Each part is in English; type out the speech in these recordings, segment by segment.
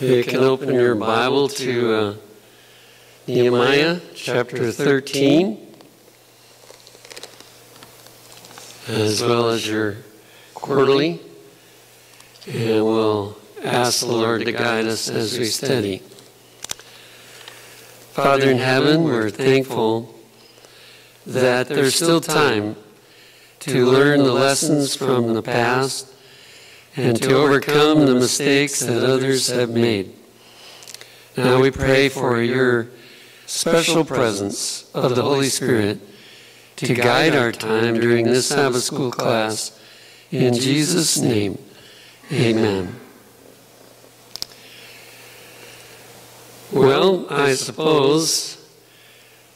You can open your Bible to uh, Nehemiah chapter 13, as well as your quarterly, and we'll ask the Lord to guide us as we study. Father in heaven, we're thankful that there's still time to learn the lessons from the past and to overcome the mistakes that others have made. Now we pray for your special presence of the Holy Spirit to guide our time during this Sabbath school class. In Jesus' name, amen. Well, I suppose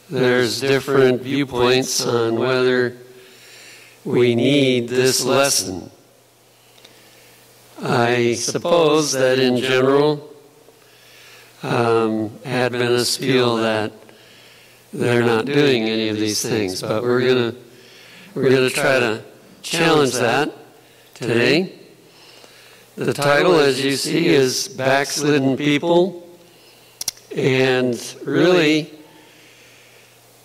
there's different viewpoints on whether we need this lesson. I suppose that in general, um, Adventists feel that they're not doing any of these things, but we're gonna we're gonna try to challenge that today. The title, as you see, is "Backslidden People," and really,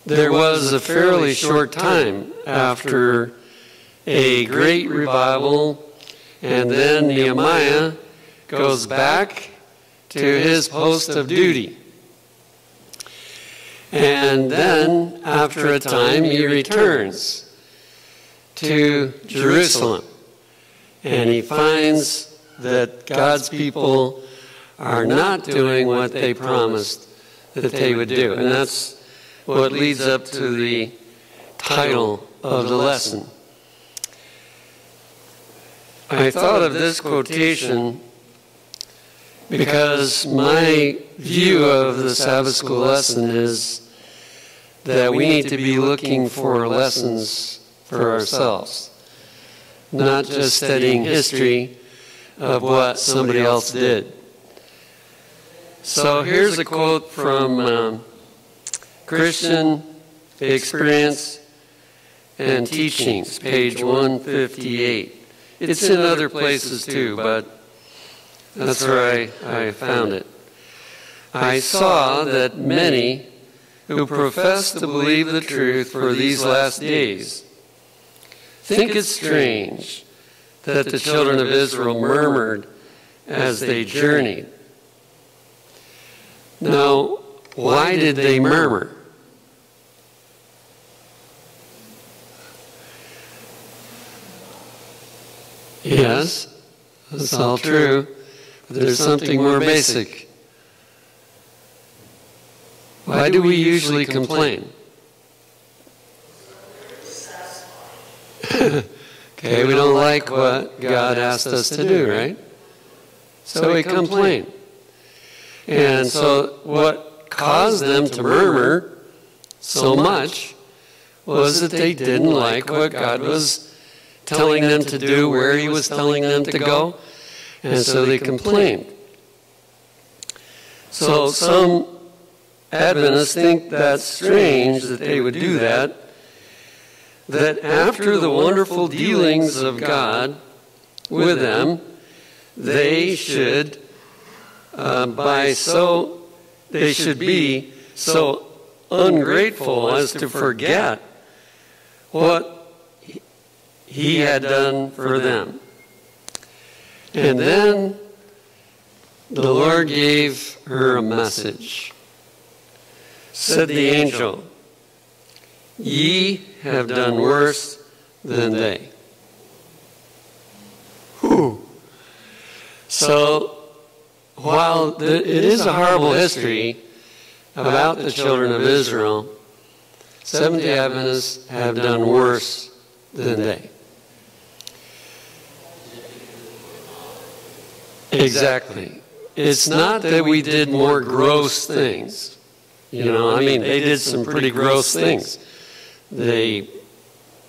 there was a fairly short time after a great revival and then Nehemiah goes back to his post of duty. And then, after a time, he returns to Jerusalem. And he finds that God's people are not doing what they promised that they would do. And that's what leads up to the title of the lesson. I thought of this quotation because my view of the Sabbath school lesson is that we need to be looking for lessons for ourselves, not just studying history of what somebody else did. So here's a quote from um, Christian Experience and Teachings, page 158. It's in other places too, but that's where I, I found it. I saw that many who profess to believe the truth for these last days think it strange that the children of Israel murmured as they journeyed. Now, why did they murmur? Yes, that's all true. But there's something more basic. Why do we usually complain? okay, we don't like what God asked us to do, right? So we complain. And so what caused them to murmur so much was that they didn't like what God was telling them to do where he was telling them to go, and so they complained. So some Adventists think that's strange that they would do that, that after the wonderful dealings of God with them, they should, uh, by so, they should be so ungrateful as to forget what he had done for them. And then the Lord gave her a message. Said the angel, Ye have done worse than they. Whew. So, while it is a horrible history about the children of Israel, Seventh day Adventists have done worse than they. Exactly. It's not that we did more gross things. You know, I mean, they did some pretty gross things. They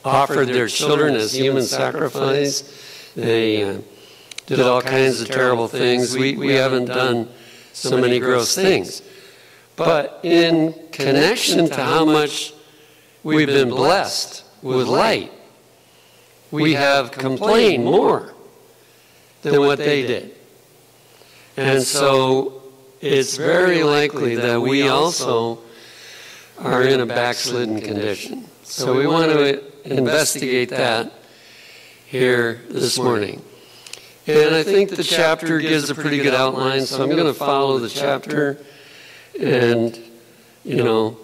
offered their children as human sacrifice. They uh, did all kinds of terrible things. We, we haven't done so many gross things. But in connection to how much we've been blessed with light, we have complained more than what they did. And so it's very likely that we also are in a backslidden condition. So we want to investigate that here this morning. And I think the chapter gives a pretty good outline, so I'm going to follow the chapter and, you know,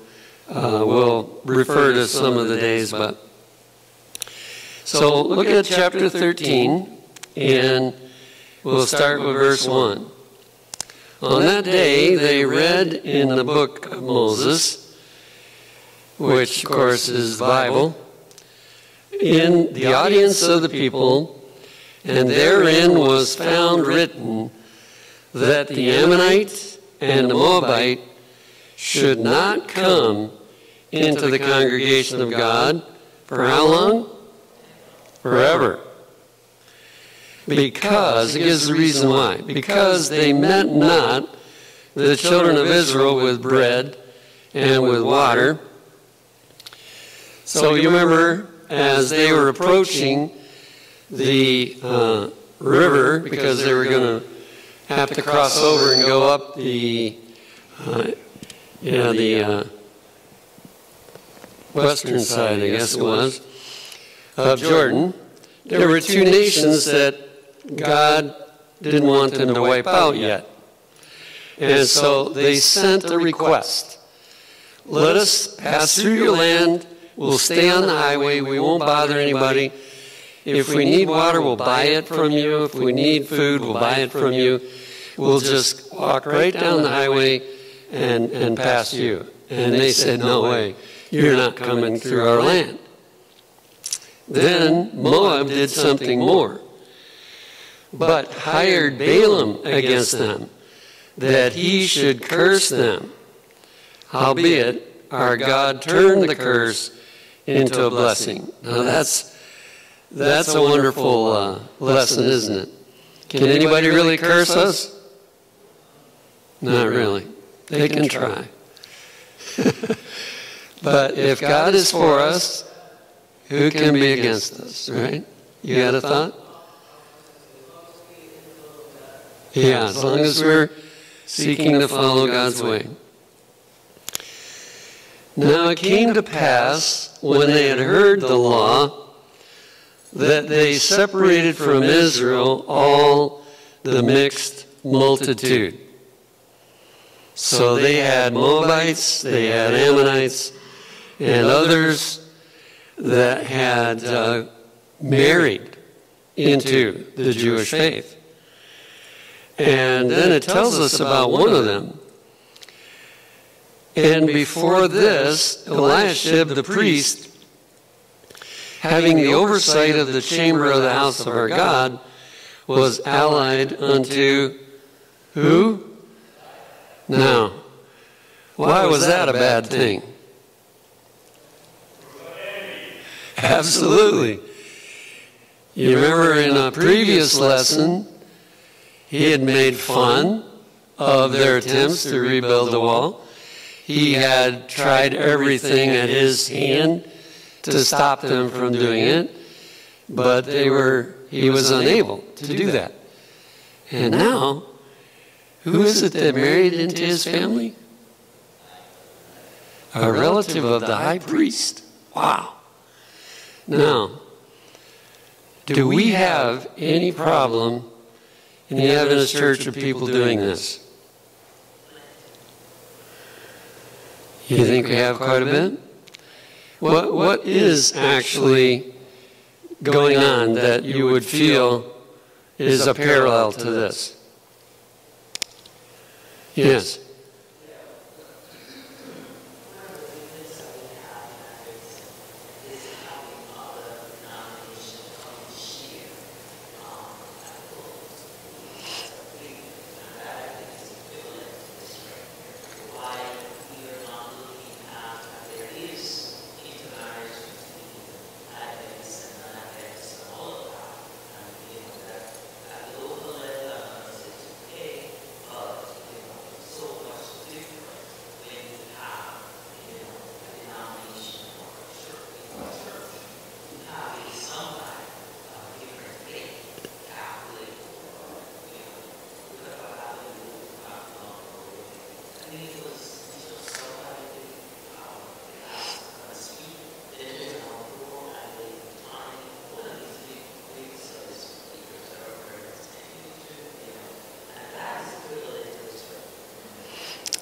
uh, we'll refer to some of the days, but. So look at chapter 13, and we'll start with verse 1. On that day, they read in the book of Moses, which, of course, is the Bible, in the audience of the people and therein was found written that the Ammonite and the Moabite should not come into the congregation of God for how long? Forever. Because, gives the reason why. Because they meant not the children of Israel with bread and with water. So you remember, as they were approaching the uh, river because they were going to have to cross over and go up the, uh, yeah, the uh, western side, I guess it was, of Jordan. There were two nations that God didn't want them to wipe out yet. And so they sent a request. Let us pass through your land. We'll stay on the highway. We won't bother anybody. If we need water, we'll buy it from you. If we need food, we'll buy it from you. We'll just walk right down the highway and, and pass you. And they said, No way, you're not coming through our land. Then Moab did something more, but hired Balaam against them, that he should curse them. Howbeit, our God turned the curse into a blessing. Now that's that's a wonderful uh, lesson, isn't it? Can anybody really curse us? Not really. They can try. but if God is for us, who can be against us, right? You got a thought? Yeah, as long as we're seeking to follow God's way. Now it came to pass when they had heard the law that they separated from Israel all the mixed multitude. So they had Moabites, they had Ammonites, and others that had uh, married into the Jewish faith. And then it tells us about one of them. And before this, Eliashib the priest having the oversight of the chamber of the house of our God, was allied unto who? Now, why was that a bad thing? Absolutely. You remember in a previous lesson, he had made fun of their attempts to rebuild the wall. He had tried everything at his hand to stop them from doing it, but they were, he was unable to do that. And now, who is it that married into his family? A relative of the high priest. Wow. Now, do we have any problem in the Adventist church of people doing this? You think we have quite a bit? What, what is actually going on that you would feel is a parallel to this? Yes.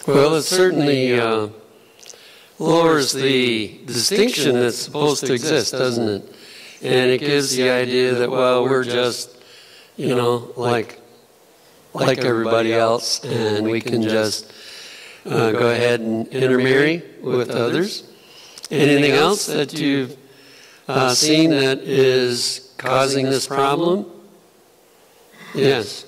Well, it certainly uh, lowers the distinction that's supposed to exist, doesn't it? And it gives the idea that, well, we're just, you know, like, like everybody else, and we can just uh, go ahead and intermarry with others. Anything else that you've uh, seen that is causing this problem? Yes.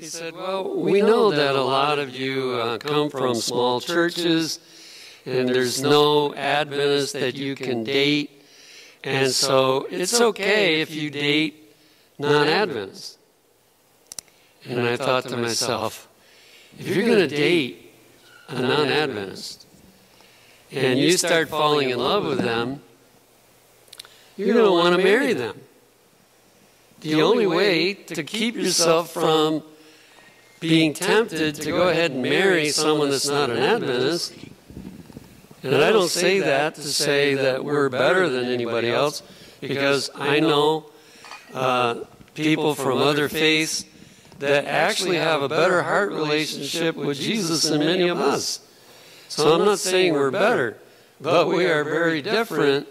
He said, Well, we know that a lot of you uh, come from small churches, and there's no Adventist that you can date. And so it's okay if you date non Adventists. And I thought to myself, if you're going to date a non Adventist and you start falling in love with them, you're going to want to marry them. The only way to keep yourself from being tempted to go ahead and marry someone that's not an Adventist. And I don't say that to say that we're better than anybody else, because I know uh, people from other faiths that actually have a better heart relationship with Jesus than many of us. So I'm not saying we're better, but we are very different,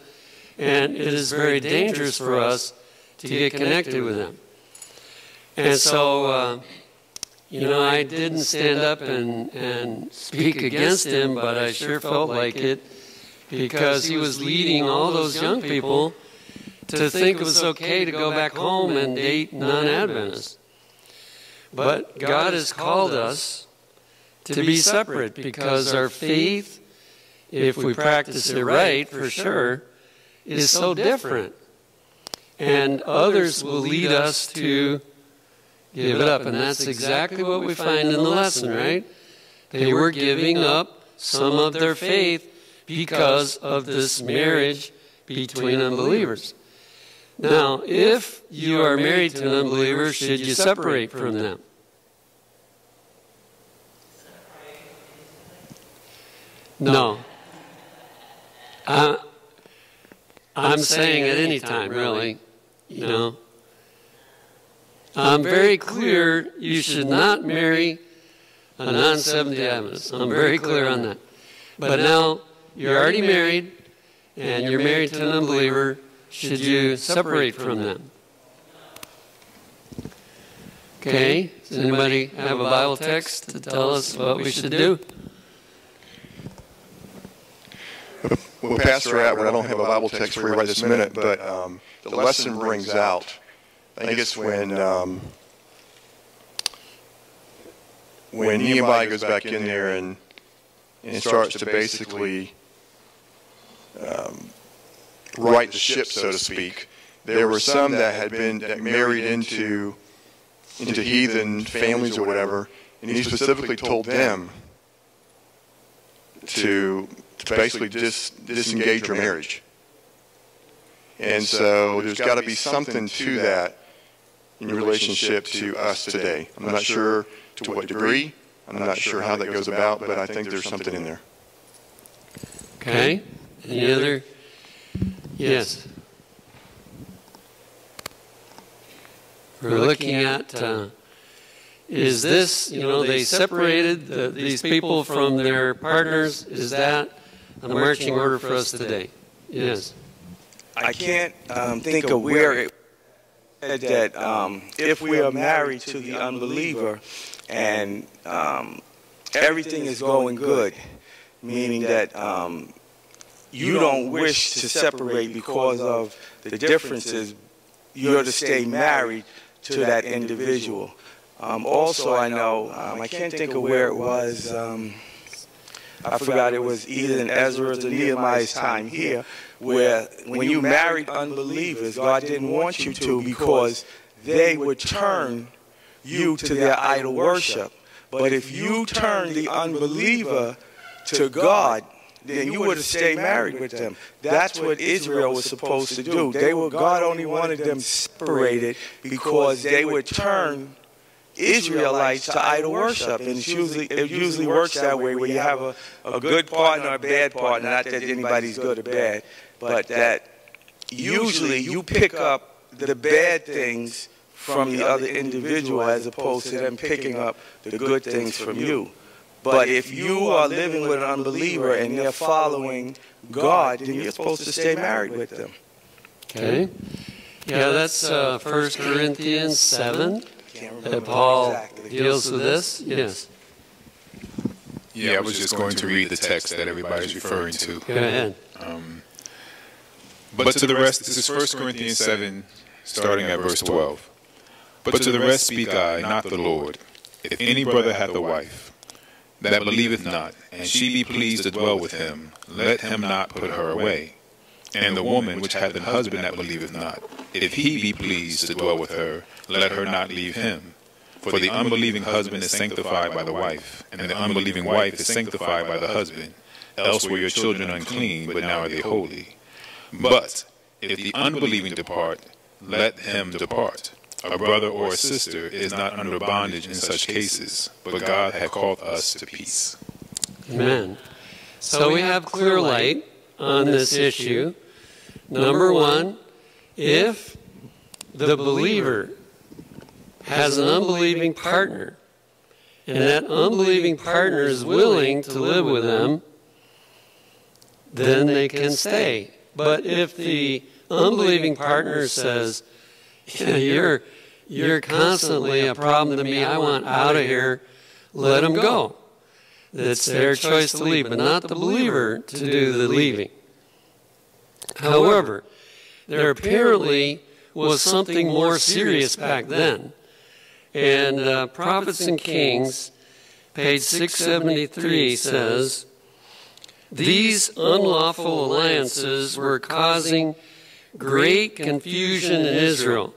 and it is very dangerous for us to get connected with them. And so. Uh, you know, I didn't stand up and, and speak against him, but I sure felt like it because he was leading all those young people to think it was okay to go back home and date non Adventists. But God has called us to be separate because our faith, if we practice it right, for sure, is so different. And others will lead us to give it up. And that's exactly what we find in the lesson, right? They were giving up some of their faith because of this marriage between unbelievers. Now, if you are married to an unbeliever, should you separate from them? No. Uh, I'm saying at any time, really. You know, I'm very clear you should not marry a non Seventh Adventist. I'm very clear on that. But now you're already married and you're married to an unbeliever. Should you separate from them? Okay, does anybody have a Bible text to tell us what we should do? Well, Pastor Atwood, I don't have a Bible text for you right this minute, but um, the lesson brings out I think it's when um, when Nehemiah goes back in there and and starts to basically um, right the ship, so to speak. There were some that had been that married into into heathen families or whatever, and he specifically told them to, to basically dis, disengage their marriage. And so there's got to be something to that in relationship to us today. I'm not sure to what degree. I'm not sure how that goes about, but I think there's something in there. Okay. Any other? Yes. We're looking at uh, is this, you know, they separated the, these people from their partners. Is that a marching order for us today? Yes. I can't um, think of where it said that um, if we are married to the unbeliever and um, everything is going good, meaning that um, you don't wish to separate because of the differences, you're to stay married to that individual. Um, also, I know, um, I can't think of where it was. Um, I forgot it was either in Ezra's or Nehemiah's time here, where when you married unbelievers, God didn't want you to because they would turn you to their idol worship. But if you turn the unbeliever to God, then you would to stay married with them. That's what Israel was supposed to do. They were God only wanted them separated because they would turn Israelites to idol worship. And usually, it usually works that way, where you have a, a good partner, a bad partner. Not that anybody's good or bad, but that usually you pick up the bad things from the other individual as opposed to them picking up the good things from you. But if you are living with an unbeliever and they're following God, then you're supposed to stay married with them. Okay. Yeah, that's uh, 1 Corinthians 7 that Paul deals with this. Yes. Yeah, I was just going to read the text that everybody's referring to. Go ahead. Um, but to the rest, this is 1 Corinthians 7, starting at verse 12. But to the rest speak I, not the Lord. If any brother hath a wife that believeth not, and she be pleased to dwell with him, let him not put her away. And the woman which hath an husband that believeth not, if he be pleased to dwell with her, let her not leave him. For the unbelieving husband is sanctified by the wife, and the unbelieving wife is sanctified by the husband. Else were your children unclean, but now are they holy. But if the unbelieving depart, let him depart. A brother or a sister is not under bondage in such cases, but God hath called us to peace. Amen. So we have clear light on this issue. Number one, if the believer has an unbelieving partner, and that unbelieving partner is willing to live with them, then they can stay. But if the unbelieving partner says, you're, you're constantly a problem to me, I want out of here, let them go. It's their choice to leave, but not the believer to do the leaving. However, there apparently was something more serious back then. And uh, Prophets and Kings, page 673, says, These unlawful alliances were causing great confusion in Israel.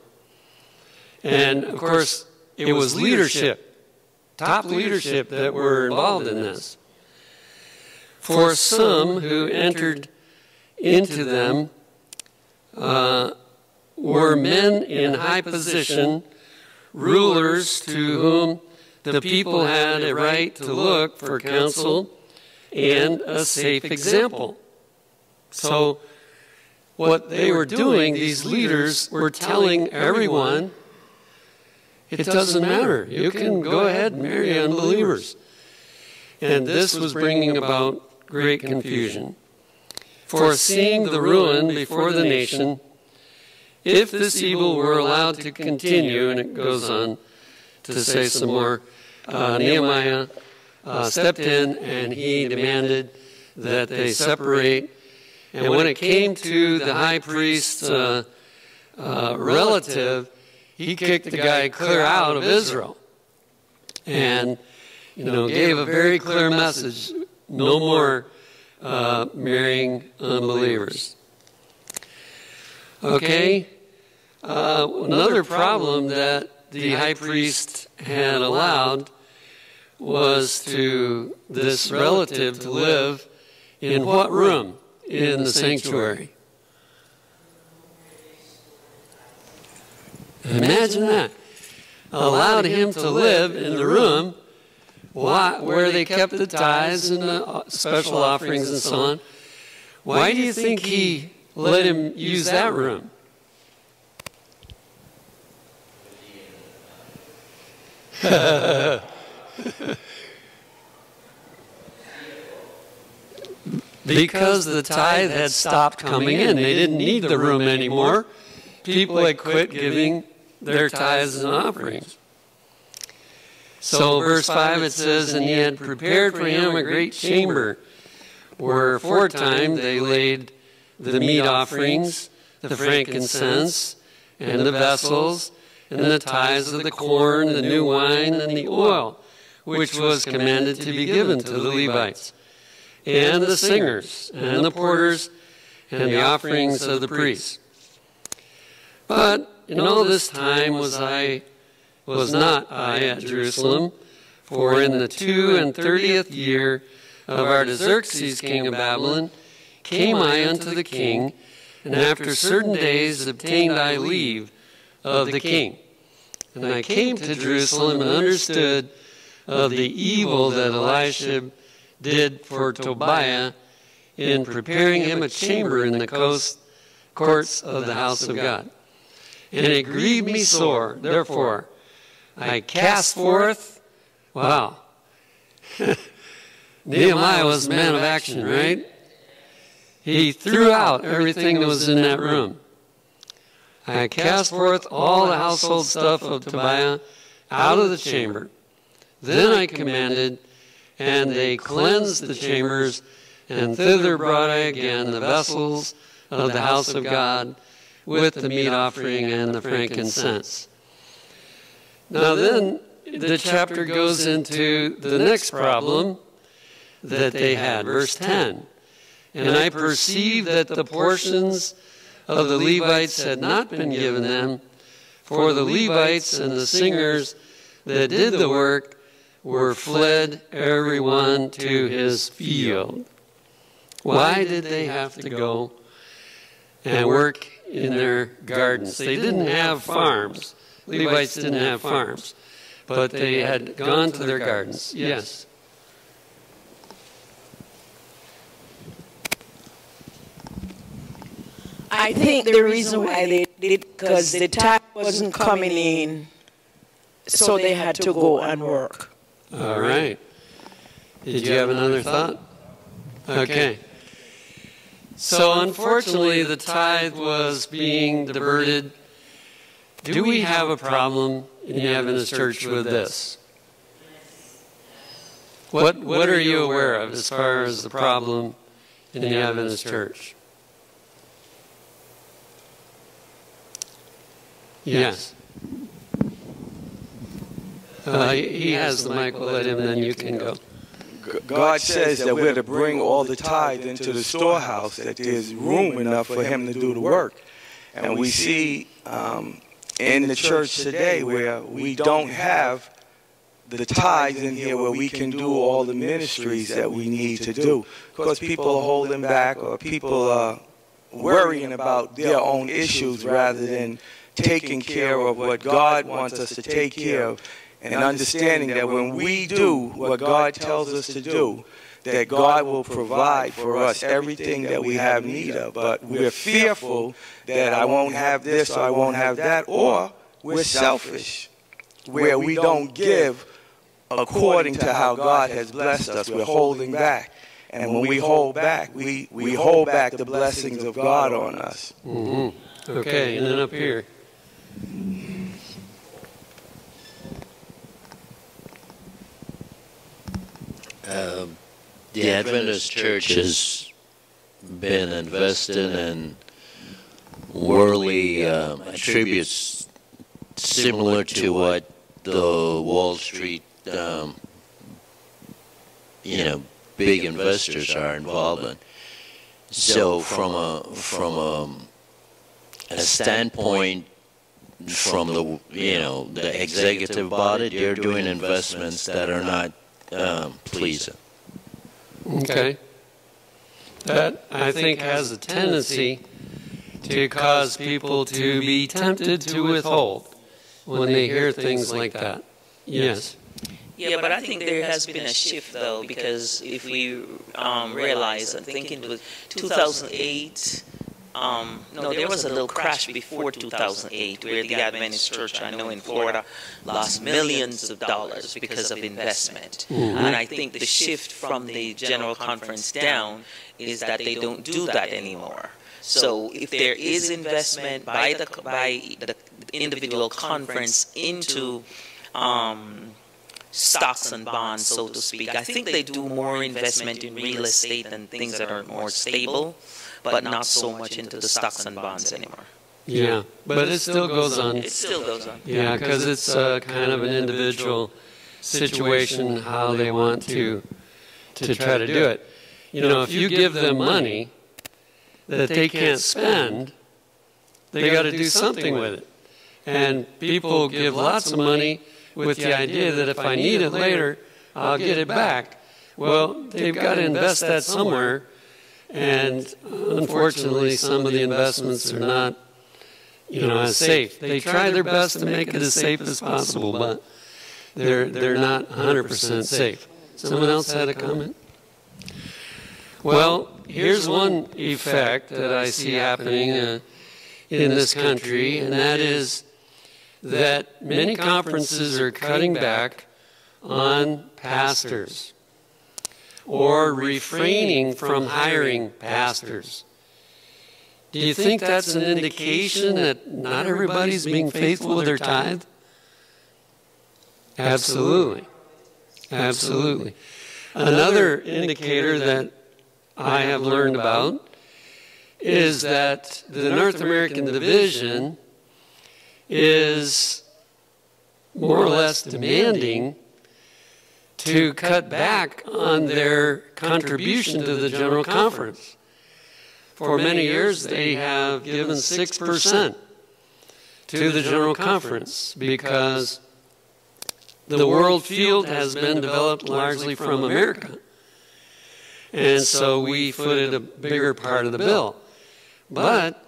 And of course, it was leadership, top leadership, that were involved in this. For some who entered into them uh, were men in high position rulers to whom the people had a right to look for counsel and a safe example. So, what they were doing, these leaders were telling everyone it doesn't matter. You can go ahead and marry unbelievers. And this was bringing about great confusion. Foreseeing the ruin before the nation, if this evil were allowed to continue, and it goes on to say some more, uh, Nehemiah uh, stepped in and he demanded that they separate. And when it came to the high priest's uh, uh, relative, he kicked the guy clear out of Israel. And, you know, gave a very clear message no more uh, marrying unbelievers. Okay? Uh, another problem that the high priest had allowed was to this relative to live in what room? In the sanctuary. Imagine that. Allowed him to live in the room where they kept the tithes and the uh, special offerings and so on. Why do you think he let him use that room? because the tithe had stopped coming in. They didn't need the room anymore. People had quit giving their tithes and offerings. So, verse 5 it says, And he had prepared for him a great chamber, where aforetime they laid the meat offerings, the frankincense, and the vessels, and the tithes of the corn, the new wine, and the oil, which was commanded to be given to the Levites and the singers, and the porters, and the offerings of the priests. But in all this time was I was not I at Jerusalem, for in the two and thirtieth year of Artaxerxes king of Babylon came I unto the king, and after certain days obtained I leave of the king. And I came to Jerusalem and understood of the evil that Eliashib did for Tobiah in preparing him a chamber in the coast courts of the house of God. And it grieved me sore. Therefore, I cast forth. Wow. Nehemiah was a man of action, right? He threw out everything that was in that room. I cast forth all the household stuff of Tobiah out of the chamber. Then I commanded and they cleansed the chambers, and thither brought I again the vessels of the house of God with the meat offering and the frankincense. Now, then the chapter goes into the next problem that they had, verse 10. And I perceived that the portions of the Levites had not been given them, for the Levites and the singers that did the work were fled everyone to his field. Why did they have to go and work in their gardens? They didn't have farms. Levites didn't have farms, but they had gone to their gardens. Yes. I think the reason why they did because the time wasn't coming in, so they had to go and work. All right. Did you have another thought? Okay. So, unfortunately, the tithe was being diverted. Do we have a problem in the Adventist Church with this? What, what are you aware of as far as the problem in the Adventist Church? Yes. Uh, he has the mic. We'll let him, then you can go. God says that we're to bring all the tithe into the storehouse, that there's room enough for him to do the work. And we see um, in the church today where we don't have the tithes in here where we can do all the ministries that we need to do. Because people are holding back or people are worrying about their own issues rather than taking care of what God wants us to take care of and understanding that when we do what God tells us to do, that God will provide for us everything that we have need of. But we're fearful that I won't have this or I won't have that, or we're selfish, where we don't give according to how God has blessed us. We're holding back. And when we hold back, we, we hold back the blessings of God on us. Mm-hmm. Okay, and then up here. Um, the Adventist Church has been invested in worldly um, attributes similar to what the Wall Street, um, you know, big investors are involved in. So from a from a, a standpoint from the you know the executive body, they're doing investments that are not um, pleasing. Okay. That, I think, has a tendency to cause people to be tempted to withhold when they hear things like that. Yes. Yeah, but I think there has been a shift, though, because if we um, realize, I think it was 2008, Um, no, there was a little crash before 2008 where the Adventist Church, I know in Florida, lost millions of dollars because of investment. And I think the shift from the General Conference down is that they don't do that anymore. So if there is investment by the, by the individual conference into um, stocks and bonds, so to speak, I think they do more investment in real estate and things that are more stable, but not so much into the stocks and bonds anymore. Yeah, but it still goes on. It still goes on. Yeah, because it's uh, kind of an individual situation how they want to to try to do it. You know, if you give them money that they can't spend, they got to do something with it. And people give lots of money with the idea that if I need it later, I'll get it back. Well, they've got to invest that somewhere, and unfortunately, some of the investments are not, you know, as safe. They try their best to make it as safe as possible, but they're they're not 100% safe. Someone else had a comment? Well, here's one effect that I see happening uh, in this country, and that is that many conferences are cutting back on pastors or refraining from hiring pastors. Do you think that's an indication that not everybody's being faithful with their tithe? Absolutely. Absolutely. Another indicator that I have learned about is that the North American division is more or less demanding to cut back on their contribution to the General Conference. For many years, they have given 6% to the General Conference because the world field has been developed largely from America. And so we footed a bigger part of the bill. But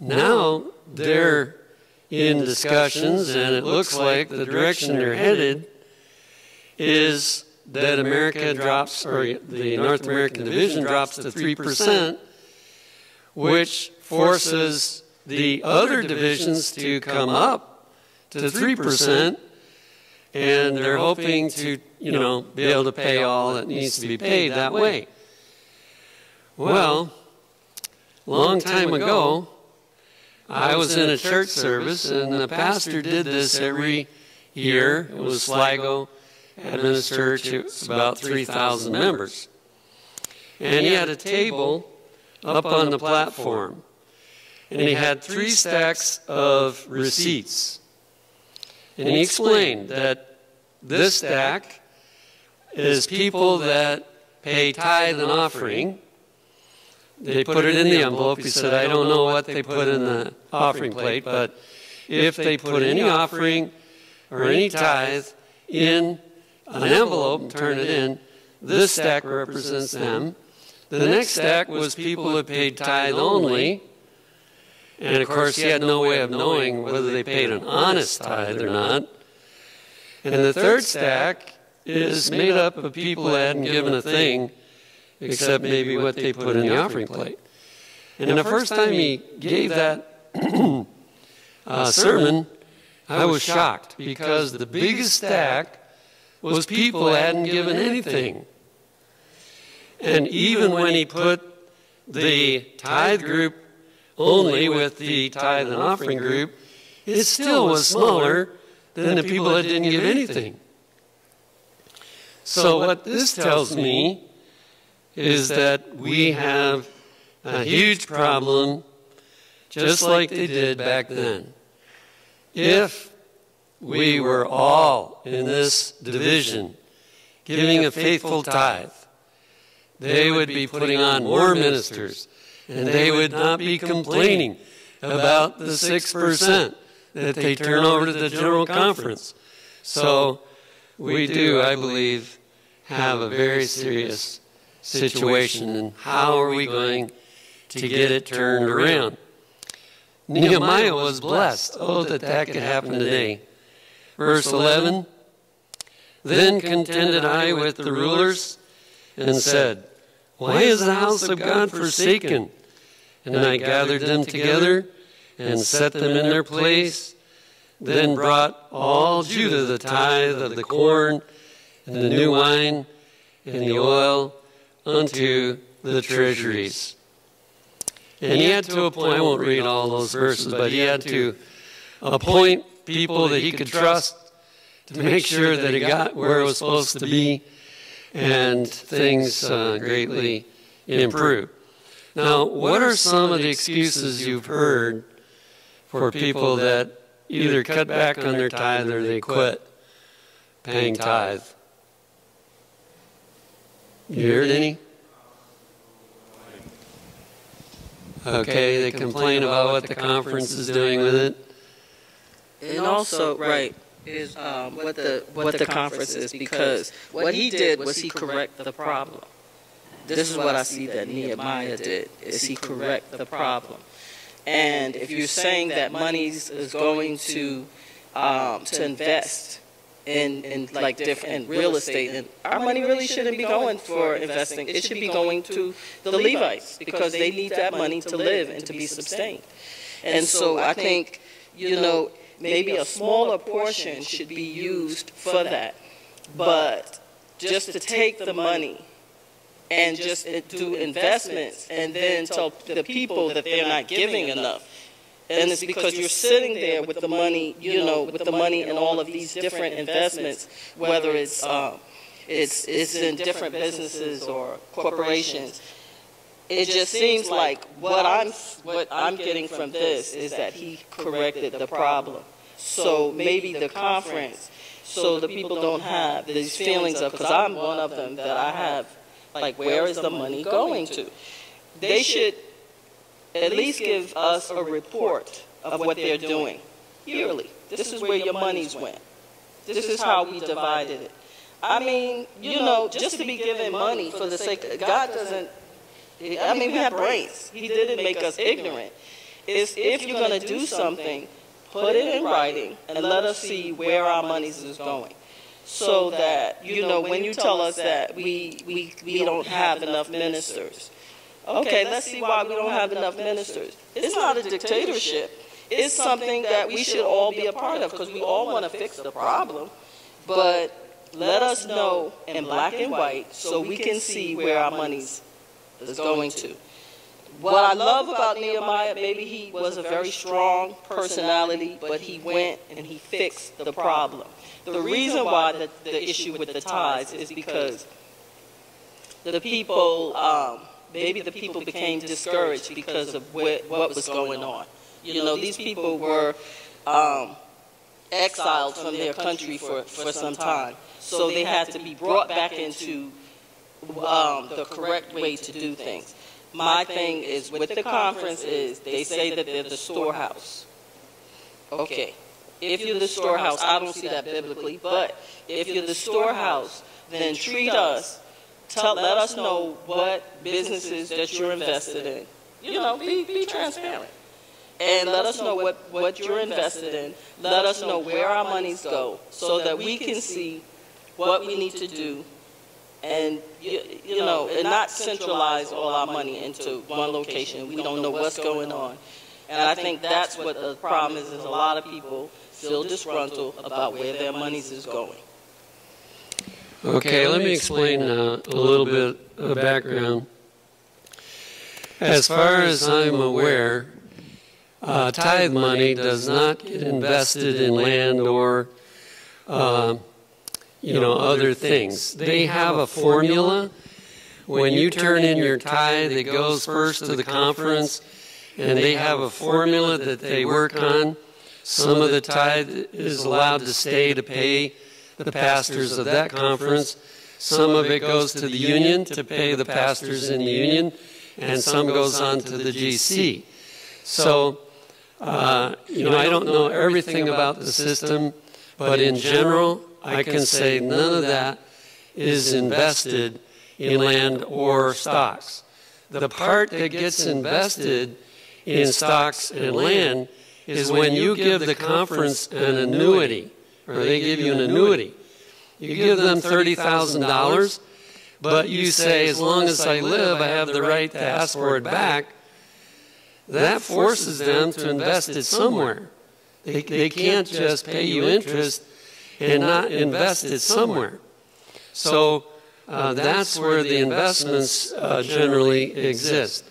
now they're in discussions, and it looks like the direction they're headed is that America drops, or the North American division drops to 3%, which forces the other divisions to come up to 3%, and they're hoping to, you know, be able to pay all that needs to be paid that way. Well, long time ago, I was in a church service, and the pastor did this every year. It was Sligo Church. It was about 3,000 members. And he had a table up on the platform, and he had three stacks of receipts. And he explained that this stack is people that pay tithe and offering. They put it in the envelope. He said, I don't know what they put in the offering plate, but if they put any offering or any tithe in an envelope turn it in, this stack represents them. The next stack was people who paid tithe only. And of course, he had no way of knowing whether they paid an honest tithe or not. And the third stack is made up of people who hadn't given a thing except maybe what they put in the offering plate. And the first time he gave that uh, sermon, I was shocked because the biggest stack was people hadn't given anything. And even when he put the tithe group only with the tithe and offering group, it still was smaller than the people that didn't give anything. So, what this tells me is that we have a huge problem, just like they did back then. If we were all in this division giving a faithful tithe, they would be putting on more ministers, and they would not be complaining about the 6% that they turn over to the General Conference. So we do, I believe, have a very serious situation, and how are we going to get it turned around? Nehemiah was blessed. Oh, that that could happen today. Verse 11 Then contended I with the rulers and said, Why is the house of God forsaken? And I gathered them together and set them in their place, then brought all Judah the tithe of the corn and the new wine and the oil unto the treasuries. And he had to appoint, I won't read all those verses, but he had to appoint people that he could trust to make sure that it got where it was supposed to be and things uh, greatly improved. Now, what are some of the excuses you've heard for people that either cut back on their tithe or they quit paying tithe? You heard any? Okay, they complain about what the conference is doing with it. And also, right, is um, what the what the conference is because what he did was he correct the problem. This is what I see that Nehemiah did is he correct the problem. And if you're saying that money is going to um, to invest in, in like different real estate, and our money really shouldn't be going for investing. It should be going to the Levites because they need that money to live and to be sustained. And so I think you know maybe a smaller portion should be used for that. But just to take the money and just do investments and then tell the people that they're not giving enough. And it's because you're sitting there with the money, you know, with the money in all of these different investments, whether it's um, it's it's in different businesses or corporations. It just seems like what I'm what I'm getting from this is that he corrected the problem. So maybe the conference, so the people don't have these feelings of, because I'm one of them that I have, like, where is the money going to? They should at least give us a report of what they're doing yearly. This is where your money's went. This is how we divided it. I mean, you know, just to be given money for the sake of God doesn't. I mean, we have brains. He didn't make us ignorant. Is if you're going to do something, put it in writing, and let us see where our monies is going. So that, you know, when you tell us that we, we, we don't have enough ministers, okay, let's see why we don't have enough ministers. It's not a dictatorship. It's something that we should all be a part of because we all want to fix the problem. But let us know in black and white so we can see where our money's is going to. What I love about Nehemiah, maybe he was a very strong personality, but he went and he fixed the problem. The reason why the, the issue with the tithes is because the people, um, maybe the people became discouraged because of what, what was going on. You know, these people were um, exiled from their country for, for some time. So they had to be brought back into um, the correct way to do things my thing is with the conference is they say that they're the storehouse. Okay. If you're the storehouse, I don't see that biblically, but if you're the storehouse, then treat us, tell, let us know what businesses that you're invested in. You know, be, be transparent. And let us know what, what you're invested in. Let us know where our monies go so that we can see what we need to do and you, you know, and not centralize all our money into one location. We don't know what's going on. And I think that's what the problem is, is a lot of people feel disgruntled about where their monies is going. Okay, let me explain uh, a little bit of background. As far as I'm aware, uh, tithe money does not get invested in land or uh, you know, other things. They have a formula. When you turn in your tithe, it goes first to the conference, and they have a formula that they work on. Some of the tithe is allowed to stay to pay the pastors of that conference. Some of it goes to the union to pay the pastors in the union, and some goes on to the GC. So, uh, you know, I don't know everything about the system, but in general, I can say none of that is invested in land or stocks. The part that gets invested in stocks and land is when you give the conference an annuity, or they give you an annuity. You give them $30,000, but you say, as long as I live, I have the right to ask for it back. that forces them to invest it somewhere. They, they can't just pay you interest and not invest it somewhere. So uh, that's where the investments uh, generally exist.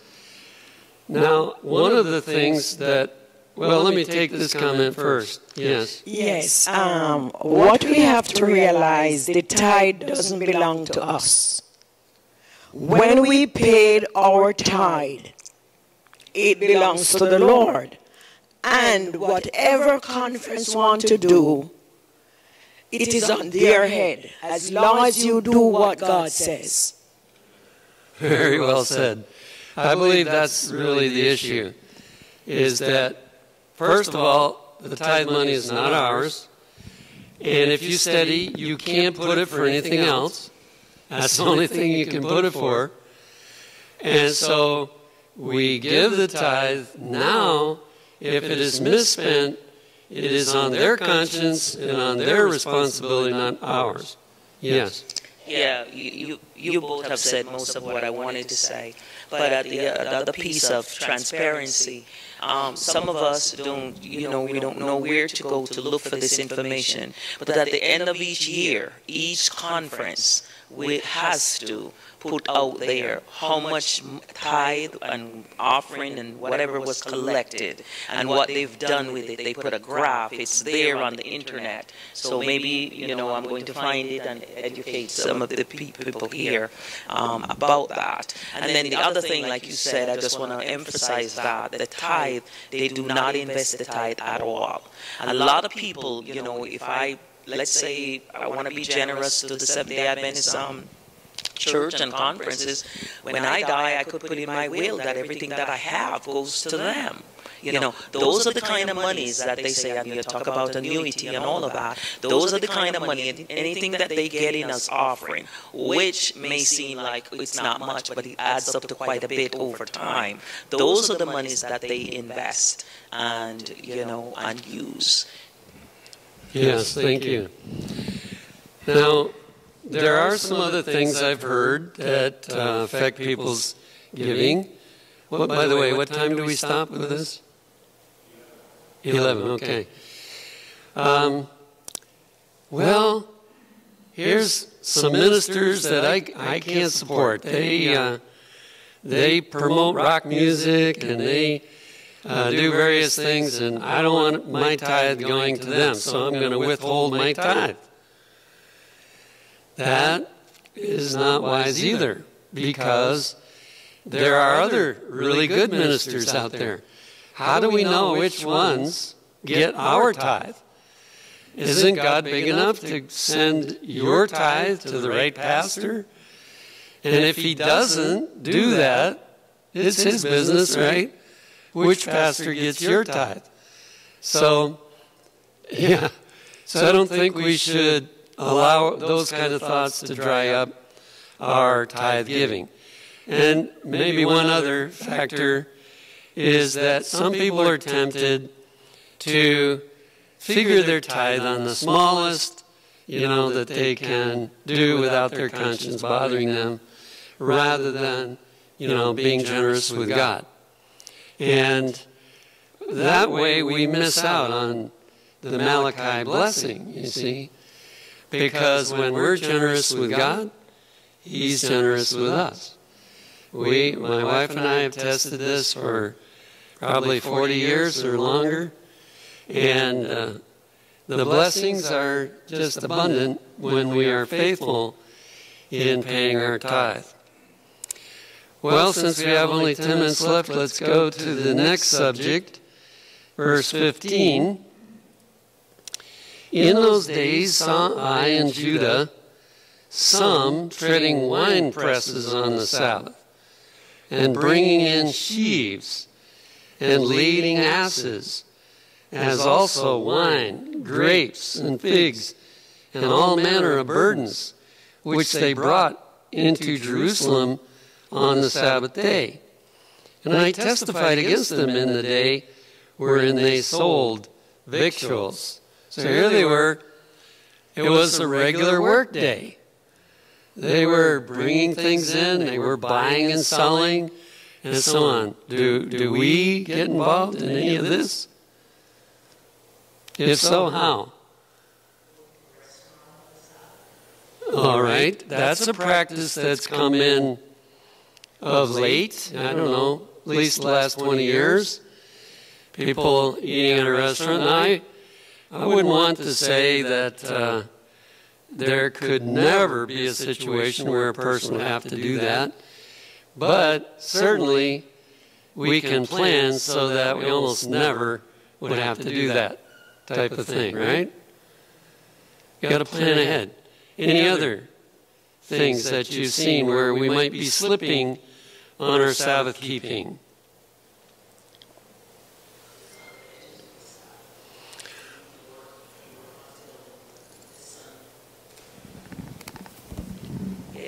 Now, one of the things that, well, let me take this comment first. Yes. Yes. Um, what we have to realize, the tithe doesn't belong to us. When we paid our tithe, it belongs to the Lord. And whatever conference want to do, it is on their head, as long as you do what God says. Very well said. I believe that's really the issue, is that, first of all, the tithe money is not ours. And if you study, you can't put it for anything else. That's the only thing you can put it for. And so we give the tithe now. If it is misspent, it is on their conscience and on their responsibility, not ours. Yes. Yeah, you, you, you both have said most of what I wanted to say. But uh, the, uh, the other piece of transparency, um, some of us don't, you know, we don't know where to go to look for this information. But at the end of each year, each conference, we has to put out there how much tithe and offering and whatever was collected and what they've done with it. They put a graph. It's there on the internet. So maybe, you know, I'm going to find it and educate some of the people here um, about that. And then the other thing, like you said, I just want to emphasize that the tithe, they do not invest the tithe at all. A lot of people, you know, if I, let's say I want to be generous to the Seventh-day Adventist um, church and conferences, when I die, I could put in my will that everything that I have goes to them. You know, those are the kind of monies that they say, and you talk about annuity and all of that. Those are the kind of money, anything that they get in as offering, which may seem like it's not much, but it adds up to quite a bit over time. Those are the monies that they invest and, you know, and use. Yes, thank you. Now, there are some other things I've heard that uh, affect people's giving. What, by the way, what time do we stop with this? 11, okay. Um, well, here's some ministers that I, I can't support. They, uh, they promote rock music and they uh, do various things, and I don't want my tithe going to them, so I'm going to withhold my tithe. That is not wise either because there are other really good ministers out there. How do we know which ones get our tithe? Isn't God big enough to send your tithe to the right pastor? And if he doesn't do that, it's his business, right? Which pastor gets your tithe? So, yeah. So I don't think we should allow those kind of thoughts to dry up our tithe giving. And maybe one other factor is that some people are tempted to figure their tithe on the smallest, you know, that they can do without their conscience bothering them, rather than, you know, being generous with God. And that way we miss out on the Malachi blessing, you see. Because when we're generous with God, He's generous with us. We, my wife and I have tested this for probably 40 years or longer, and uh, the blessings are just abundant when we are faithful in paying our tithe. Well, since we have only 10 minutes left, let's go to the next subject, verse 15. In those days saw I in Judah some treading wine presses on the Sabbath, and bringing in sheaves, and leading asses, as also wine, grapes, and figs, and all manner of burdens, which they brought into Jerusalem on the Sabbath day. And I testified against them in the day wherein they sold victuals. So here they were. It was a regular work day. They were bringing things in, they were buying and selling, and so on. Do, do we get involved in any of this? If so, how? All right, that's a practice that's come in of late. I don't know, at least the last 20 years. People eating at a restaurant. I, I wouldn't want to say that uh, there could never be a situation where a person would have to do that. But certainly, we can plan so that we almost never would have to do that type of thing, right? You got to plan ahead. Any other things that you've seen where we might be slipping on our Sabbath keeping?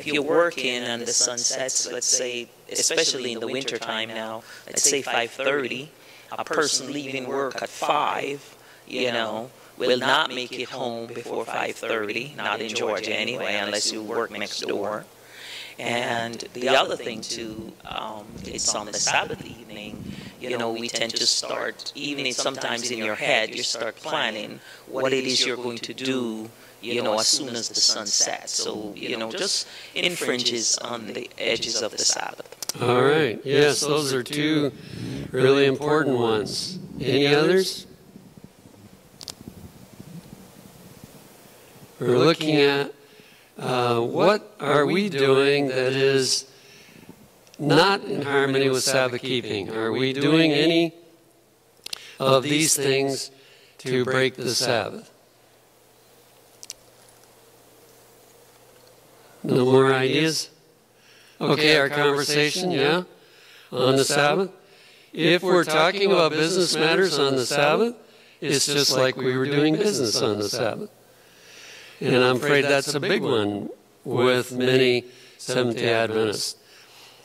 if you're working and the sun sets, let's say, especially in the winter time now, let's say 5:30, a person leaving work at 5, you know, will not make it home before 5:30, not in Georgia anyway, unless you work next door. And the other thing too, um, it's on the Sabbath evening. You know, we tend to start, even sometimes in your head, you start planning what it is you're going to do you know, as soon as the sun sets. So, you know, just infringes on the edges of the Sabbath. All right. Yes, those are two really important ones. Any others? We're looking at uh, what are we doing that is not in harmony with Sabbath keeping? Are we doing any of these things to break the Sabbath? No more ideas? Okay, our conversation, yeah, on the Sabbath. If we're talking about business matters on the Sabbath, it's just like we were doing business on the Sabbath. And I'm afraid that's a big one with many Seventh-day Adventists.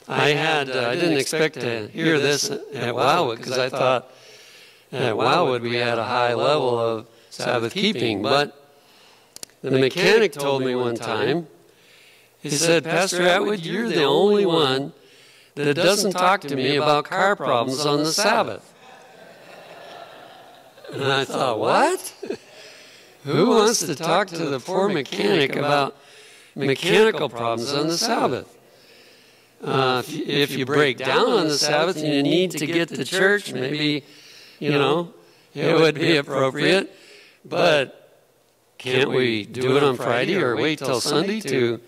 I had, uh, I didn't expect to hear this at Wildwood because I thought at Wildwood we had a high level of Sabbath keeping, but the mechanic told me one time he said, Pastor Atwood, you're the only one that doesn't talk to me about car problems on the Sabbath. And I thought, what? Who wants to talk to the poor mechanic about mechanical problems on the Sabbath? Uh, if, you, if you break down on the Sabbath and you need to get to church, maybe, you know, it would be appropriate. But can't we do it on Friday or wait till Sunday to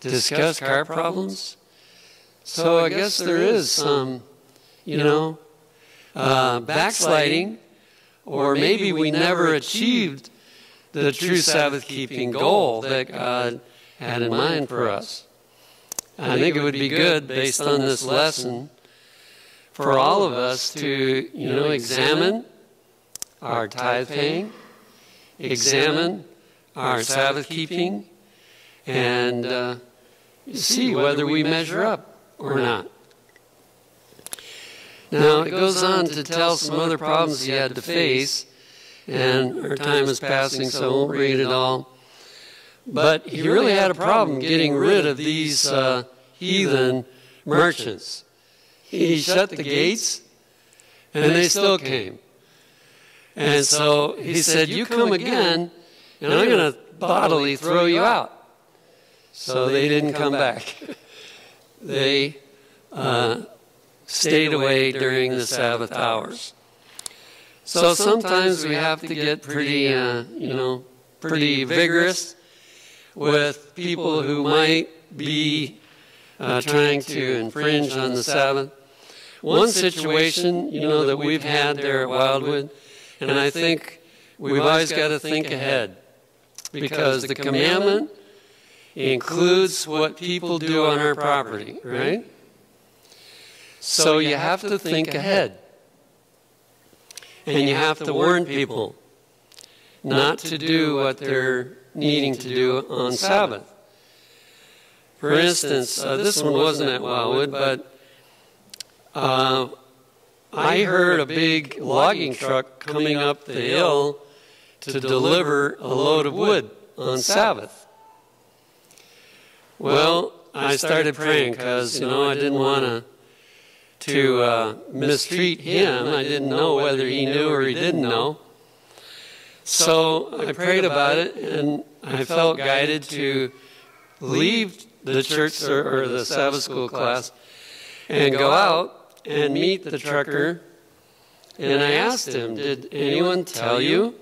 discuss car problems. So I guess there is some, you know, uh, backsliding, or maybe we never achieved the true Sabbath keeping goal that God had in mind for us. I think it would be good, based on this lesson, for all of us to, you know, examine our tithe paying, examine our Sabbath keeping, and uh, see whether we measure up or not. Now, it goes on to tell some other problems he had to face, and our time is passing, so I won't read it all. But he really had a problem getting rid of these uh, heathen merchants. He shut the gates, and they still came. And so he said, You come again, and I'm going to bodily throw you out. So they didn't come back. they uh, stayed away during the Sabbath hours. So sometimes we have to get pretty, uh, you know, pretty vigorous with people who might be uh, trying to infringe on the Sabbath. One situation, you know, that we've had there at Wildwood, and I think we've always got to think ahead because the commandment includes what people do on our property, right? So you have to think ahead. And you have to warn people not to do what they're needing to do on Sabbath. For instance, uh, this one wasn't at Wildwood, but uh, I heard a big logging truck coming up the hill to deliver a load of wood on Sabbath. Well, I started praying because, you know, I didn't want to to uh, mistreat him. I didn't know whether he knew or he didn't know. So I prayed about it, and I felt guided to leave the church or, or the Sabbath school class and go out and meet the trucker. And I asked him, Did anyone tell you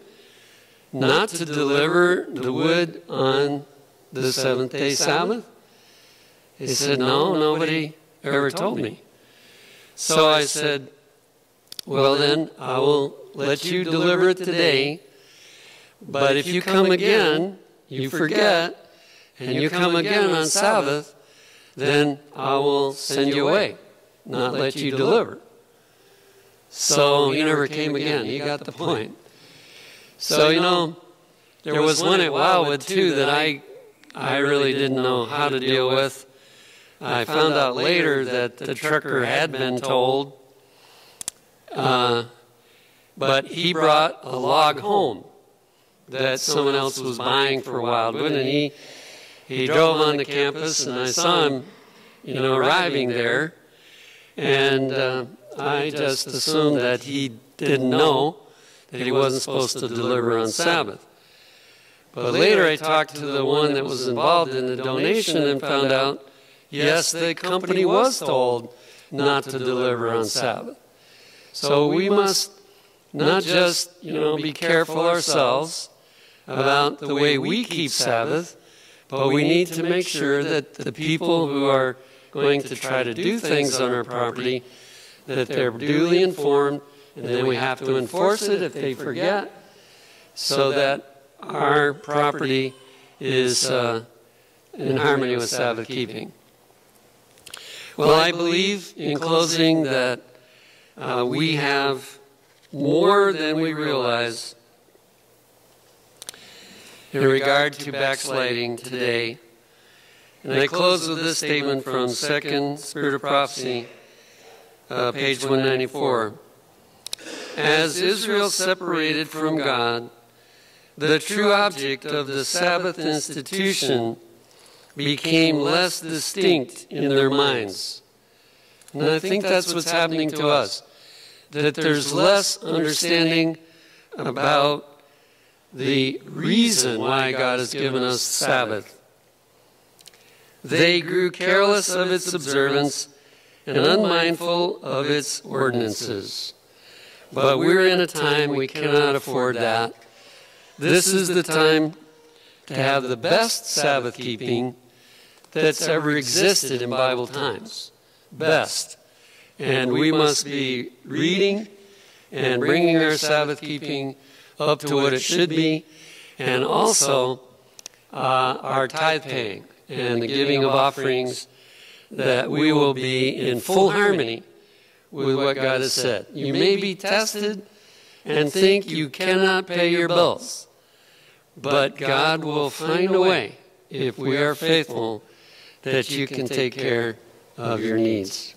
not to deliver the wood on the seventh day Sabbath? He said, No, nobody ever told me. So I said, Well, then I will let you deliver it today. But if you come again, you forget, and you come again on Sabbath, then I will send you away, not let you deliver. So he never came again. He got the point. So, you know, there was one at Wildwood, too, that I, I really didn't know how to deal with. I found out later that the trucker had been told, uh, but he brought a log home that someone else was buying for Wildwood, and he he? drove on the campus, and I saw him, you know, arriving there, and uh, I just assumed that he didn't know that he wasn't supposed to deliver on Sabbath. But later I talked to the one that was involved in the donation and found out, yes, the company was told not to deliver on Sabbath. So we must not just, you know, be careful ourselves about the way we keep Sabbath, but we need to make sure that the people who are going to try to do things on our property, that they're duly informed, and then we have to enforce it if they forget, so that our property is uh, in harmony with Sabbath keeping. Well, I believe, in closing, that uh, we have more than we realize in regard to backsliding today. And I close with this statement from Second Spirit of Prophecy, uh, page 194. As Israel separated from God, the true object of the Sabbath institution became less distinct in their minds. And I think that's what's happening to us, that there's less understanding about the reason why God has given us Sabbath. They grew careless of its observance and unmindful of its ordinances. But we're in a time we cannot afford that. This is the time to have the best Sabbath keeping that's ever existed in Bible times. Best. And we must be reading and bringing our Sabbath keeping up to what it should be, and also uh, our tithe paying and the giving of offerings, that we will be in full harmony with what God has said. You may be tested and think you cannot pay your bills, but God will find a way, if we are faithful, that you can take care of your needs.